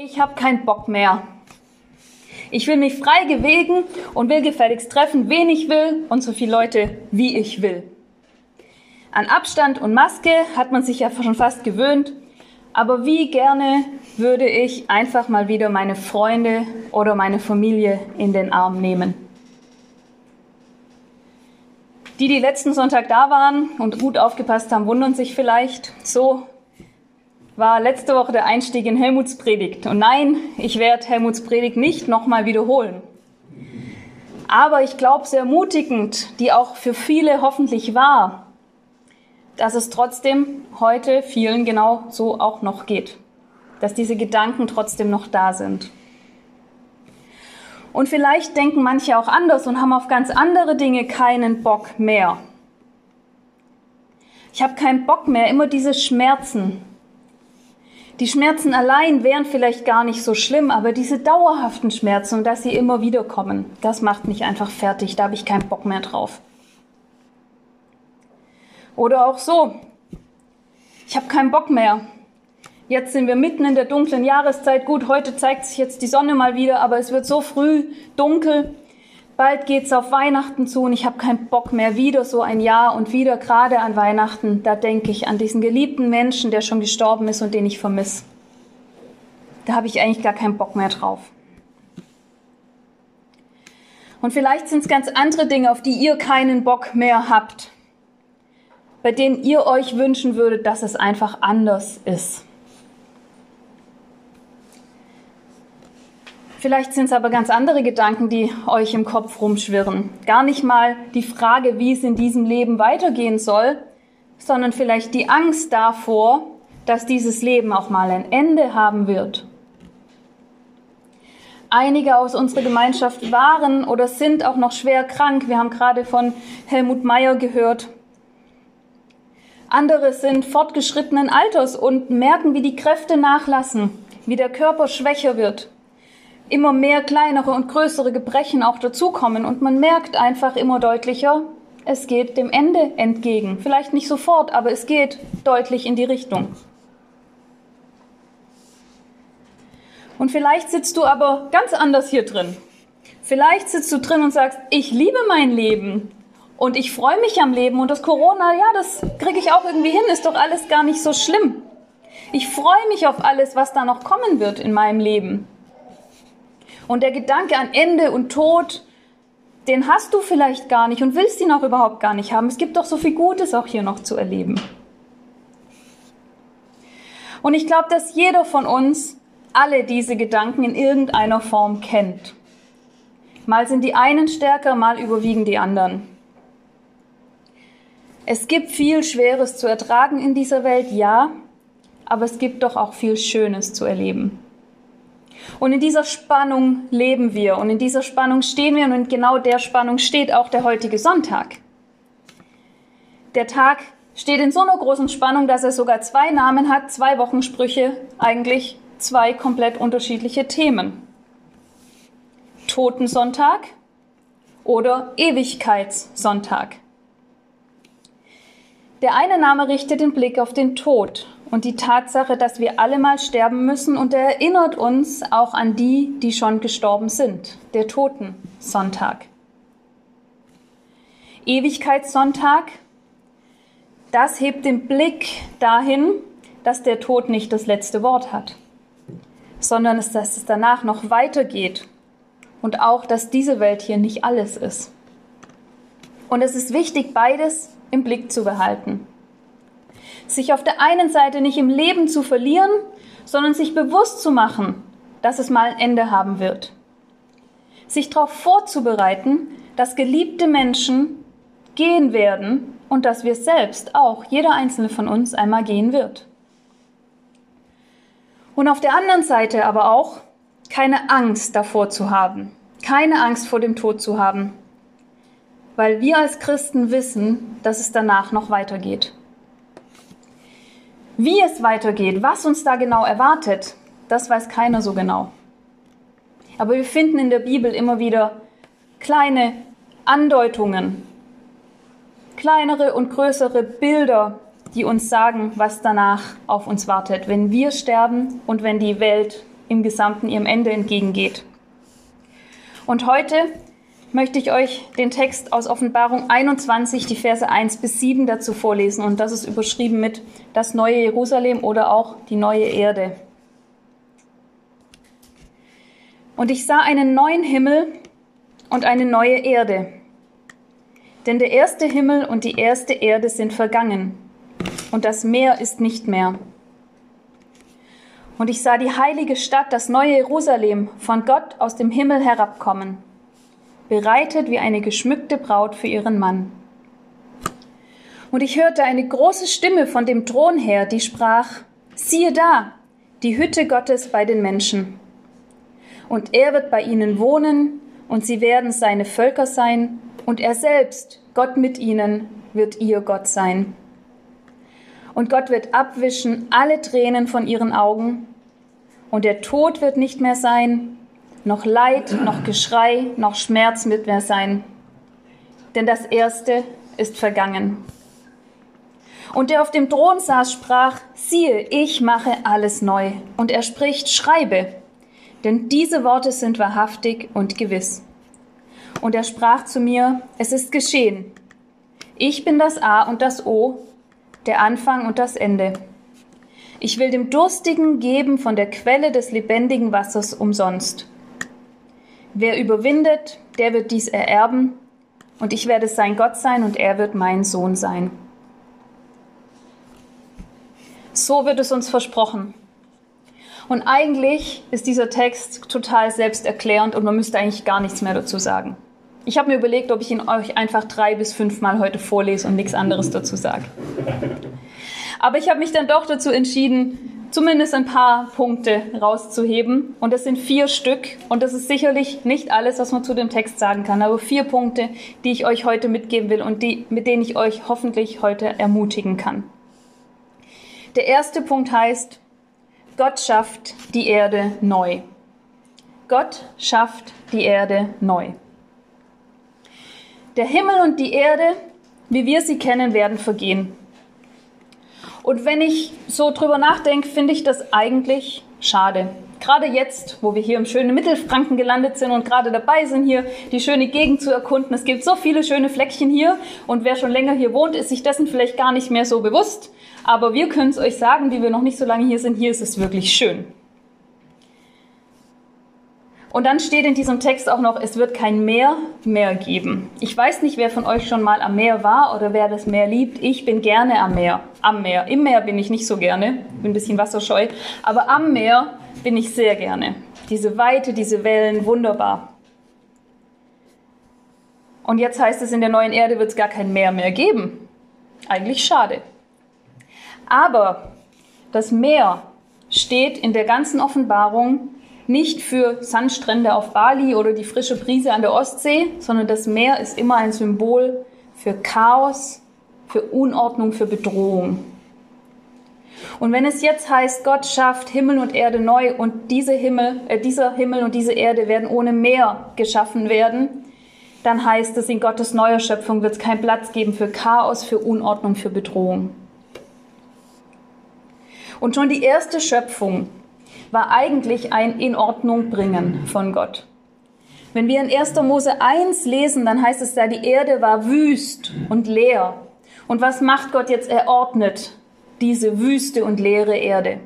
Ich habe keinen Bock mehr. Ich will mich frei bewegen und will gefälligst treffen, wen ich will und so viele Leute, wie ich will. An Abstand und Maske hat man sich ja schon fast gewöhnt, aber wie gerne würde ich einfach mal wieder meine Freunde oder meine Familie in den Arm nehmen. Die, die letzten Sonntag da waren und gut aufgepasst haben, wundern sich vielleicht, so war letzte Woche der Einstieg in Helmuts Predigt. Und nein, ich werde Helmuts Predigt nicht nochmal wiederholen. Aber ich glaube, sehr ermutigend, die auch für viele hoffentlich war, dass es trotzdem heute vielen genau so auch noch geht. Dass diese Gedanken trotzdem noch da sind. Und vielleicht denken manche auch anders und haben auf ganz andere Dinge keinen Bock mehr. Ich habe keinen Bock mehr, immer diese Schmerzen, die Schmerzen allein wären vielleicht gar nicht so schlimm, aber diese dauerhaften Schmerzen und dass sie immer wieder kommen, das macht mich einfach fertig. Da habe ich keinen Bock mehr drauf. Oder auch so, ich habe keinen Bock mehr. Jetzt sind wir mitten in der dunklen Jahreszeit. Gut, heute zeigt sich jetzt die Sonne mal wieder, aber es wird so früh dunkel. Bald geht's auf Weihnachten zu und ich habe keinen Bock mehr. Wieder so ein Jahr und wieder gerade an Weihnachten, da denke ich an diesen geliebten Menschen, der schon gestorben ist und den ich vermisse. Da habe ich eigentlich gar keinen Bock mehr drauf. Und vielleicht sind es ganz andere Dinge, auf die ihr keinen Bock mehr habt, bei denen ihr euch wünschen würdet, dass es einfach anders ist. Vielleicht sind es aber ganz andere Gedanken, die euch im Kopf rumschwirren. Gar nicht mal die Frage, wie es in diesem Leben weitergehen soll, sondern vielleicht die Angst davor, dass dieses Leben auch mal ein Ende haben wird. Einige aus unserer Gemeinschaft waren oder sind auch noch schwer krank. Wir haben gerade von Helmut Meyer gehört. Andere sind fortgeschrittenen Alters und merken, wie die Kräfte nachlassen, wie der Körper schwächer wird immer mehr kleinere und größere Gebrechen auch dazukommen und man merkt einfach immer deutlicher, es geht dem Ende entgegen. Vielleicht nicht sofort, aber es geht deutlich in die Richtung. Und vielleicht sitzt du aber ganz anders hier drin. Vielleicht sitzt du drin und sagst, ich liebe mein Leben und ich freue mich am Leben und das Corona, ja, das kriege ich auch irgendwie hin, ist doch alles gar nicht so schlimm. Ich freue mich auf alles, was da noch kommen wird in meinem Leben. Und der Gedanke an Ende und Tod, den hast du vielleicht gar nicht und willst ihn auch überhaupt gar nicht haben. Es gibt doch so viel Gutes auch hier noch zu erleben. Und ich glaube, dass jeder von uns alle diese Gedanken in irgendeiner Form kennt. Mal sind die einen stärker, mal überwiegen die anderen. Es gibt viel Schweres zu ertragen in dieser Welt, ja, aber es gibt doch auch viel Schönes zu erleben. Und in dieser Spannung leben wir und in dieser Spannung stehen wir und in genau der Spannung steht auch der heutige Sonntag. Der Tag steht in so einer großen Spannung, dass er sogar zwei Namen hat, zwei Wochensprüche, eigentlich zwei komplett unterschiedliche Themen. Totensonntag oder Ewigkeitssonntag. Der eine Name richtet den Blick auf den Tod und die Tatsache, dass wir alle mal sterben müssen und er erinnert uns auch an die, die schon gestorben sind, der Totensonntag. Ewigkeitssonntag, das hebt den Blick dahin, dass der Tod nicht das letzte Wort hat, sondern dass es danach noch weitergeht und auch, dass diese Welt hier nicht alles ist. Und es ist wichtig, beides im Blick zu behalten sich auf der einen Seite nicht im Leben zu verlieren, sondern sich bewusst zu machen, dass es mal ein Ende haben wird. Sich darauf vorzubereiten, dass geliebte Menschen gehen werden und dass wir selbst auch, jeder einzelne von uns, einmal gehen wird. Und auf der anderen Seite aber auch keine Angst davor zu haben, keine Angst vor dem Tod zu haben, weil wir als Christen wissen, dass es danach noch weitergeht. Wie es weitergeht, was uns da genau erwartet, das weiß keiner so genau. Aber wir finden in der Bibel immer wieder kleine Andeutungen, kleinere und größere Bilder, die uns sagen, was danach auf uns wartet, wenn wir sterben und wenn die Welt im Gesamten ihrem Ende entgegengeht. Und heute möchte ich euch den Text aus Offenbarung 21, die Verse 1 bis 7 dazu vorlesen. Und das ist überschrieben mit das neue Jerusalem oder auch die neue Erde. Und ich sah einen neuen Himmel und eine neue Erde. Denn der erste Himmel und die erste Erde sind vergangen, und das Meer ist nicht mehr. Und ich sah die heilige Stadt, das neue Jerusalem, von Gott aus dem Himmel herabkommen, bereitet wie eine geschmückte Braut für ihren Mann. Und ich hörte eine große Stimme von dem Thron her, die sprach, siehe da, die Hütte Gottes bei den Menschen und er wird bei ihnen wohnen, und sie werden seine Völker sein, und er selbst, Gott mit ihnen, wird ihr Gott sein. Und Gott wird abwischen alle Tränen von ihren Augen, und der Tod wird nicht mehr sein, noch Leid, noch Geschrei, noch Schmerz wird mehr sein, denn das Erste ist vergangen. Und der auf dem Thron saß, sprach, siehe, ich mache alles neu. Und er spricht, schreibe, denn diese Worte sind wahrhaftig und gewiss. Und er sprach zu mir, es ist geschehen. Ich bin das A und das O, der Anfang und das Ende. Ich will dem Durstigen geben von der Quelle des lebendigen Wassers umsonst. Wer überwindet, der wird dies ererben, und ich werde sein Gott sein und er wird mein Sohn sein. So wird es uns versprochen. Und eigentlich ist dieser Text total selbsterklärend und man müsste eigentlich gar nichts mehr dazu sagen. Ich habe mir überlegt, ob ich ihn euch einfach drei bis fünfmal heute vorlese und nichts anderes dazu sage. Aber ich habe mich dann doch dazu entschieden, zumindest ein paar Punkte rauszuheben. Und das sind vier Stück. Und das ist sicherlich nicht alles, was man zu dem Text sagen kann, aber vier Punkte, die ich euch heute mitgeben will und die, mit denen ich euch hoffentlich heute ermutigen kann. Der erste Punkt heißt, Gott schafft die Erde neu. Gott schafft die Erde neu. Der Himmel und die Erde, wie wir sie kennen, werden vergehen. Und wenn ich so drüber nachdenke, finde ich das eigentlich schade. Gerade jetzt, wo wir hier im schönen Mittelfranken gelandet sind und gerade dabei sind, hier die schöne Gegend zu erkunden. Es gibt so viele schöne Fleckchen hier und wer schon länger hier wohnt, ist sich dessen vielleicht gar nicht mehr so bewusst. Aber wir können es euch sagen, die wir noch nicht so lange hier sind, hier ist es wirklich schön. Und dann steht in diesem Text auch noch, es wird kein Meer mehr geben. Ich weiß nicht, wer von euch schon mal am Meer war oder wer das Meer liebt. Ich bin gerne am Meer. Am Meer. Im Meer bin ich nicht so gerne. Bin ein bisschen wasserscheu. Aber am Meer bin ich sehr gerne. Diese Weite, diese Wellen, wunderbar. Und jetzt heißt es, in der neuen Erde wird es gar kein Meer mehr geben. Eigentlich schade. Aber das Meer steht in der ganzen Offenbarung nicht für Sandstrände auf Bali oder die frische Brise an der Ostsee, sondern das Meer ist immer ein Symbol für Chaos, für Unordnung, für Bedrohung. Und wenn es jetzt heißt, Gott schafft Himmel und Erde neu und diese Himmel, äh, dieser Himmel und diese Erde werden ohne Meer geschaffen werden, dann heißt es, in Gottes neuer Schöpfung wird es keinen Platz geben für Chaos, für Unordnung, für Bedrohung. Und schon die erste Schöpfung war eigentlich ein In Ordnung bringen von Gott. Wenn wir in 1. Mose 1 lesen, dann heißt es da, die Erde war wüst und leer. Und was macht Gott jetzt? Er ordnet diese wüste und leere Erde.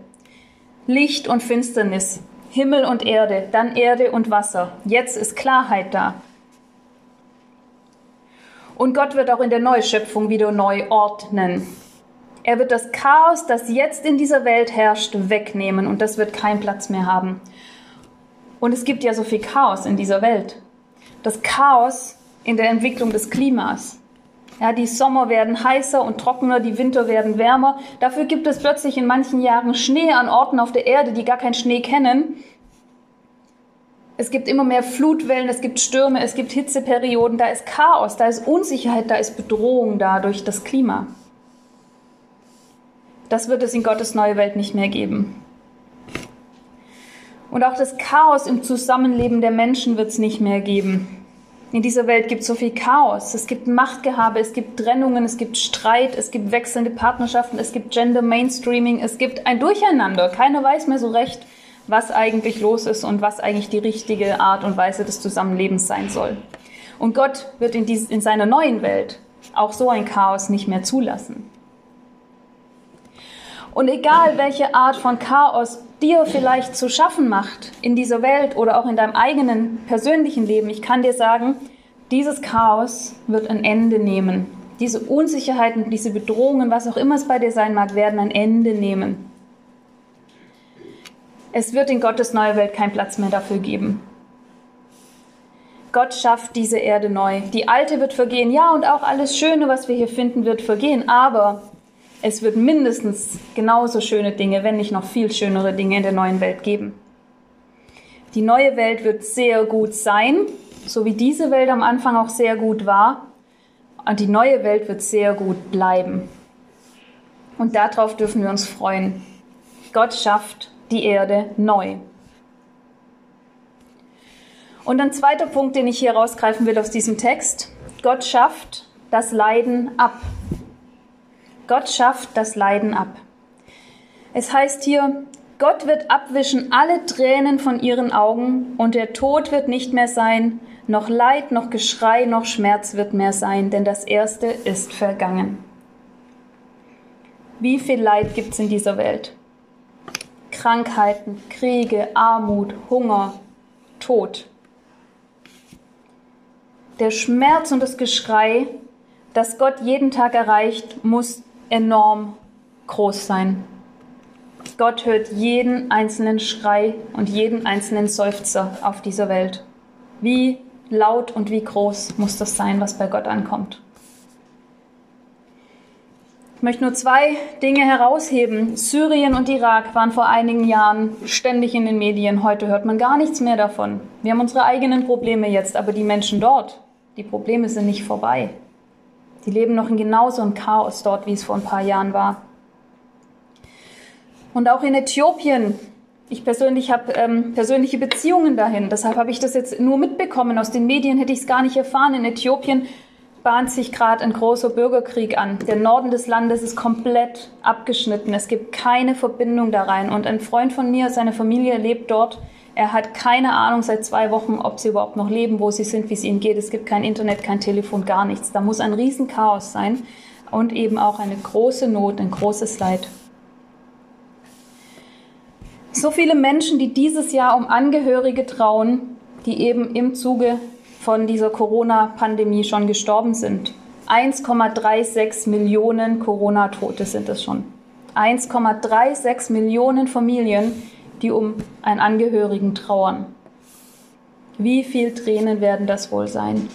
Licht und Finsternis, Himmel und Erde, dann Erde und Wasser. Jetzt ist Klarheit da. Und Gott wird auch in der Neuschöpfung wieder neu ordnen. Er wird das Chaos, das jetzt in dieser Welt herrscht, wegnehmen und das wird keinen Platz mehr haben. Und es gibt ja so viel Chaos in dieser Welt. Das Chaos in der Entwicklung des Klimas. Ja, die Sommer werden heißer und trockener, die Winter werden wärmer. Dafür gibt es plötzlich in manchen Jahren Schnee an Orten auf der Erde, die gar keinen Schnee kennen. Es gibt immer mehr Flutwellen, es gibt Stürme, es gibt Hitzeperioden, da ist Chaos, da ist Unsicherheit, da ist Bedrohung da durch das Klima. Das wird es in Gottes neue Welt nicht mehr geben. Und auch das Chaos im Zusammenleben der Menschen wird es nicht mehr geben. In dieser Welt gibt es so viel Chaos. Es gibt Machtgehabe, es gibt Trennungen, es gibt Streit, es gibt wechselnde Partnerschaften, es gibt Gender Mainstreaming, es gibt ein Durcheinander. Keiner weiß mehr so recht, was eigentlich los ist und was eigentlich die richtige Art und Weise des Zusammenlebens sein soll. Und Gott wird in, dies, in seiner neuen Welt auch so ein Chaos nicht mehr zulassen. Und egal, welche Art von Chaos dir vielleicht zu schaffen macht in dieser Welt oder auch in deinem eigenen persönlichen Leben, ich kann dir sagen, dieses Chaos wird ein Ende nehmen. Diese Unsicherheiten, diese Bedrohungen, was auch immer es bei dir sein mag, werden ein Ende nehmen. Es wird in Gottes neue Welt keinen Platz mehr dafür geben. Gott schafft diese Erde neu. Die alte wird vergehen, ja, und auch alles Schöne, was wir hier finden, wird vergehen, aber es wird mindestens genauso schöne Dinge, wenn nicht noch viel schönere Dinge in der neuen Welt geben. Die neue Welt wird sehr gut sein, so wie diese Welt am Anfang auch sehr gut war. Und die neue Welt wird sehr gut bleiben. Und darauf dürfen wir uns freuen. Gott schafft die Erde neu. Und ein zweiter Punkt, den ich hier rausgreifen will aus diesem Text. Gott schafft das Leiden ab. Gott schafft das Leiden ab. Es heißt hier, Gott wird abwischen alle Tränen von ihren Augen und der Tod wird nicht mehr sein, noch Leid, noch Geschrei, noch Schmerz wird mehr sein, denn das Erste ist vergangen. Wie viel Leid gibt es in dieser Welt? Krankheiten, Kriege, Armut, Hunger, Tod. Der Schmerz und das Geschrei, das Gott jeden Tag erreicht, muss enorm groß sein. Gott hört jeden einzelnen Schrei und jeden einzelnen Seufzer auf dieser Welt. Wie laut und wie groß muss das sein, was bei Gott ankommt. Ich möchte nur zwei Dinge herausheben. Syrien und Irak waren vor einigen Jahren ständig in den Medien. Heute hört man gar nichts mehr davon. Wir haben unsere eigenen Probleme jetzt, aber die Menschen dort, die Probleme sind nicht vorbei. Die leben noch in genauso einem Chaos dort, wie es vor ein paar Jahren war. Und auch in Äthiopien. Ich persönlich habe ähm, persönliche Beziehungen dahin. Deshalb habe ich das jetzt nur mitbekommen. Aus den Medien hätte ich es gar nicht erfahren. In Äthiopien bahnt sich gerade ein großer Bürgerkrieg an. Der Norden des Landes ist komplett abgeschnitten. Es gibt keine Verbindung da rein. Und ein Freund von mir, seine Familie lebt dort er hat keine Ahnung seit zwei Wochen, ob sie überhaupt noch leben, wo sie sind, wie es ihnen geht. Es gibt kein Internet, kein Telefon, gar nichts. Da muss ein Riesenchaos sein und eben auch eine große Not, ein großes Leid. So viele Menschen, die dieses Jahr um Angehörige trauen, die eben im Zuge von dieser Corona-Pandemie schon gestorben sind. 1,36 Millionen Corona-Tote sind es schon. 1,36 Millionen Familien, die um einen Angehörigen trauern. Wie viel Tränen werden das wohl sein,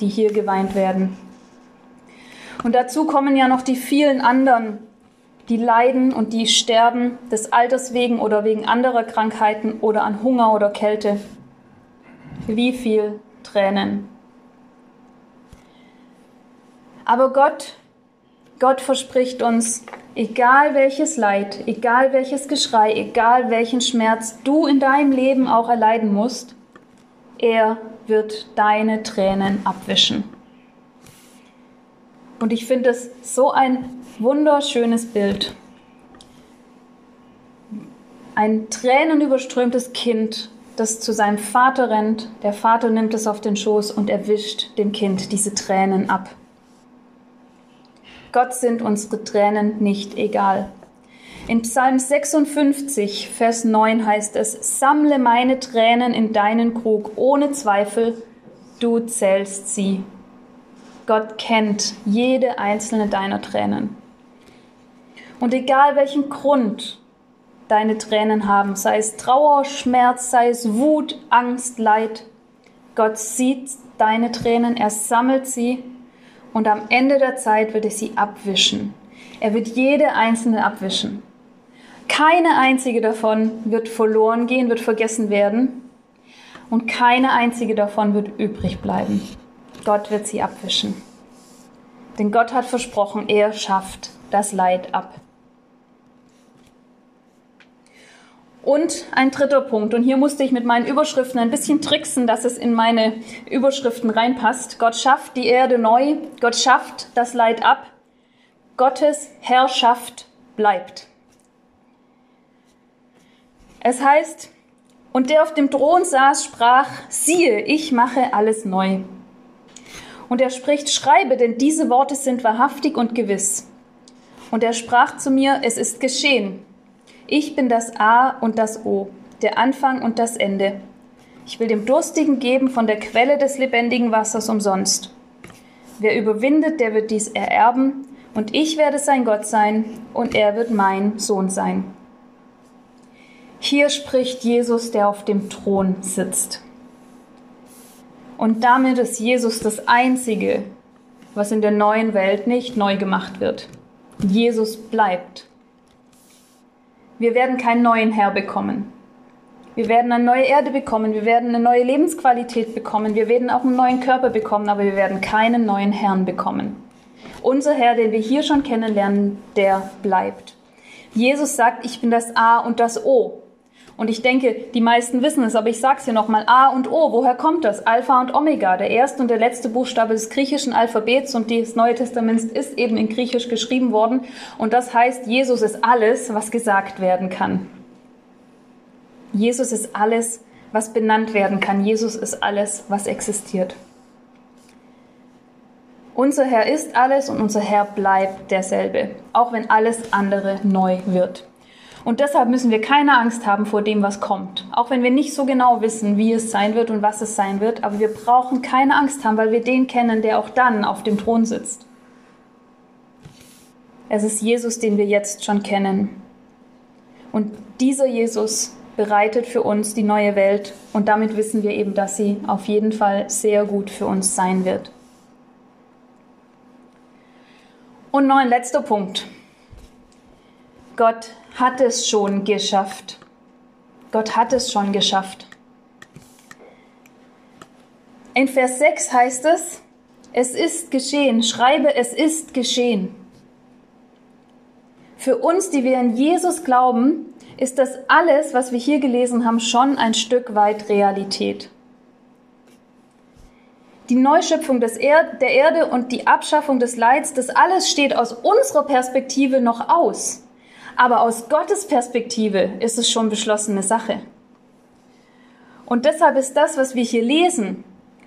die hier geweint werden? Und dazu kommen ja noch die vielen anderen, die leiden und die sterben des Alters wegen oder wegen anderer Krankheiten oder an Hunger oder Kälte. Wie viel Tränen. Aber Gott, Gott verspricht uns, Egal welches Leid, egal welches Geschrei, egal welchen Schmerz du in deinem Leben auch erleiden musst, er wird deine Tränen abwischen. Und ich finde es so ein wunderschönes Bild. Ein tränenüberströmtes Kind, das zu seinem Vater rennt. Der Vater nimmt es auf den Schoß und erwischt dem Kind diese Tränen ab. Gott sind unsere Tränen nicht egal. In Psalm 56, Vers 9 heißt es, Sammle meine Tränen in deinen Krug, ohne Zweifel, du zählst sie. Gott kennt jede einzelne deiner Tränen. Und egal welchen Grund deine Tränen haben, sei es Trauer, Schmerz, sei es Wut, Angst, Leid, Gott sieht deine Tränen, er sammelt sie und am Ende der Zeit wird er sie abwischen. Er wird jede einzelne abwischen. Keine einzige davon wird verloren gehen, wird vergessen werden und keine einzige davon wird übrig bleiben. Gott wird sie abwischen. Denn Gott hat versprochen, er schafft das Leid ab. Und ein dritter Punkt, und hier musste ich mit meinen Überschriften ein bisschen tricksen, dass es in meine Überschriften reinpasst. Gott schafft die Erde neu, Gott schafft das Leid ab, Gottes Herrschaft bleibt. Es heißt, und der auf dem Thron saß, sprach, siehe, ich mache alles neu. Und er spricht, schreibe, denn diese Worte sind wahrhaftig und gewiss. Und er sprach zu mir, es ist geschehen. Ich bin das A und das O, der Anfang und das Ende. Ich will dem Durstigen geben von der Quelle des lebendigen Wassers umsonst. Wer überwindet, der wird dies ererben, und ich werde sein Gott sein, und er wird mein Sohn sein. Hier spricht Jesus, der auf dem Thron sitzt. Und damit ist Jesus das Einzige, was in der neuen Welt nicht neu gemacht wird. Jesus bleibt. Wir werden keinen neuen Herr bekommen. Wir werden eine neue Erde bekommen, wir werden eine neue Lebensqualität bekommen, wir werden auch einen neuen Körper bekommen, aber wir werden keinen neuen Herrn bekommen. Unser Herr, den wir hier schon kennenlernen, der bleibt. Jesus sagt, ich bin das A und das O. Und ich denke, die meisten wissen es, aber ich sage es hier nochmal. A und O, woher kommt das? Alpha und Omega, der erste und der letzte Buchstabe des griechischen Alphabets und das Neue Testament ist eben in Griechisch geschrieben worden. Und das heißt, Jesus ist alles, was gesagt werden kann. Jesus ist alles, was benannt werden kann. Jesus ist alles, was existiert. Unser Herr ist alles und unser Herr bleibt derselbe, auch wenn alles andere neu wird. Und deshalb müssen wir keine Angst haben vor dem, was kommt. Auch wenn wir nicht so genau wissen, wie es sein wird und was es sein wird. Aber wir brauchen keine Angst haben, weil wir den kennen, der auch dann auf dem Thron sitzt. Es ist Jesus, den wir jetzt schon kennen. Und dieser Jesus bereitet für uns die neue Welt. Und damit wissen wir eben, dass sie auf jeden Fall sehr gut für uns sein wird. Und noch ein letzter Punkt. Gott hat es schon geschafft. Gott hat es schon geschafft. In Vers 6 heißt es, es ist geschehen, schreibe, es ist geschehen. Für uns, die wir in Jesus glauben, ist das alles, was wir hier gelesen haben, schon ein Stück weit Realität. Die Neuschöpfung er der Erde und die Abschaffung des Leids, das alles steht aus unserer Perspektive noch aus. Aber aus Gottes Perspektive ist es schon beschlossene Sache. Und deshalb ist das, was wir hier lesen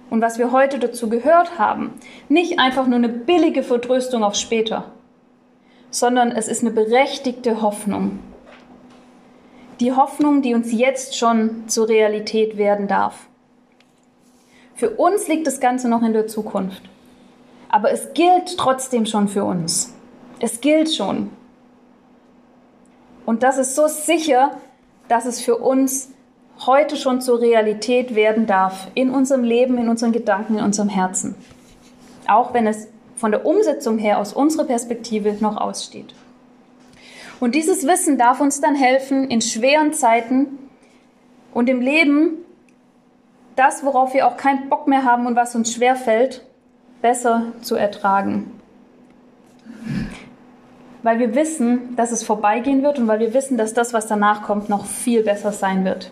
und was wir heute dazu gehört haben, nicht einfach nur eine billige Vertröstung auf später, sondern es ist eine berechtigte Hoffnung. Die Hoffnung, die uns jetzt schon zur Realität werden darf. Für uns liegt das Ganze noch in der Zukunft. Aber es gilt trotzdem schon für uns. Es gilt schon. Und das ist so sicher, dass es für uns heute schon zur Realität werden darf. In unserem Leben, in unseren Gedanken, in unserem Herzen. Auch wenn es von der Umsetzung her aus unserer Perspektive noch aussteht. Und dieses Wissen darf uns dann helfen, in schweren Zeiten und im Leben das, worauf wir auch keinen Bock mehr haben und was uns schwer fällt, besser zu ertragen weil wir wissen, dass es vorbeigehen wird und weil wir wissen, dass das, was danach kommt, noch viel besser sein wird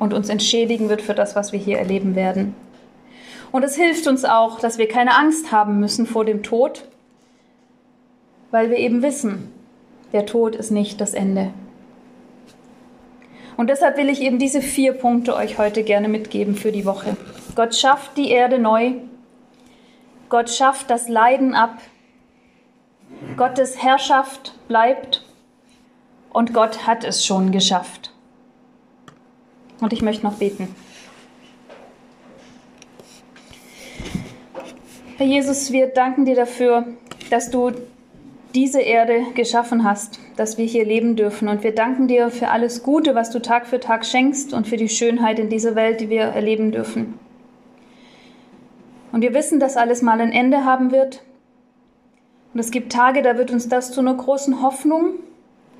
und uns entschädigen wird für das, was wir hier erleben werden. Und es hilft uns auch, dass wir keine Angst haben müssen vor dem Tod, weil wir eben wissen, der Tod ist nicht das Ende. Und deshalb will ich eben diese vier Punkte euch heute gerne mitgeben für die Woche. Gott schafft die Erde neu. Gott schafft das Leiden ab. Gottes Herrschaft bleibt und Gott hat es schon geschafft. Und ich möchte noch beten. Herr Jesus, wir danken dir dafür, dass du diese Erde geschaffen hast, dass wir hier leben dürfen. Und wir danken dir für alles Gute, was du Tag für Tag schenkst und für die Schönheit in dieser Welt, die wir erleben dürfen. Und wir wissen, dass alles mal ein Ende haben wird, und es gibt Tage, da wird uns das zu einer großen Hoffnung,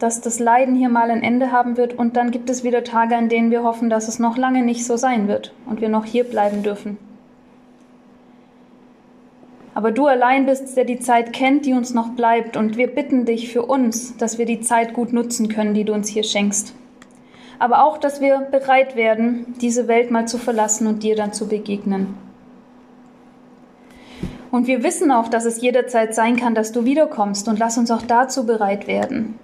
dass das Leiden hier mal ein Ende haben wird. Und dann gibt es wieder Tage, an denen wir hoffen, dass es noch lange nicht so sein wird und wir noch hier bleiben dürfen. Aber du allein bist, der die Zeit kennt, die uns noch bleibt. Und wir bitten dich für uns, dass wir die Zeit gut nutzen können, die du uns hier schenkst. Aber auch, dass wir bereit werden, diese Welt mal zu verlassen und dir dann zu begegnen. Und wir wissen auch, dass es jederzeit sein kann, dass du wiederkommst und lass uns auch dazu bereit werden.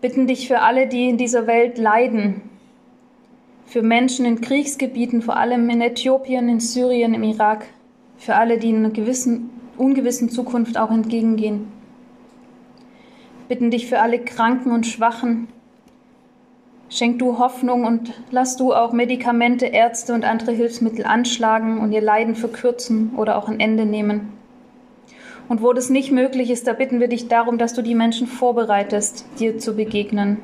bitten dich für alle, die in dieser Welt leiden, für Menschen in Kriegsgebieten, vor allem in Äthiopien, in Syrien, im Irak, für alle, die in einer gewissen, ungewissen Zukunft auch entgegengehen. Bitten dich für alle Kranken und Schwachen. Schenk du Hoffnung und lass du auch Medikamente, Ärzte und andere Hilfsmittel anschlagen und ihr Leiden verkürzen oder auch ein Ende nehmen. Und wo das nicht möglich ist, da bitten wir dich darum, dass du die Menschen vorbereitest, dir zu begegnen.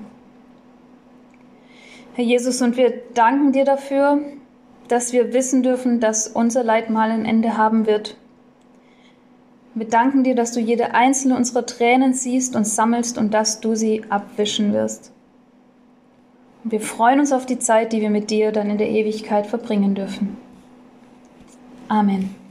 Herr Jesus, und wir danken dir dafür, dass wir wissen dürfen, dass unser Leid mal ein Ende haben wird. Wir danken dir, dass du jede einzelne unserer Tränen siehst und sammelst und dass du sie abwischen wirst. Wir freuen uns auf die Zeit, die wir mit dir dann in der Ewigkeit verbringen dürfen. Amen.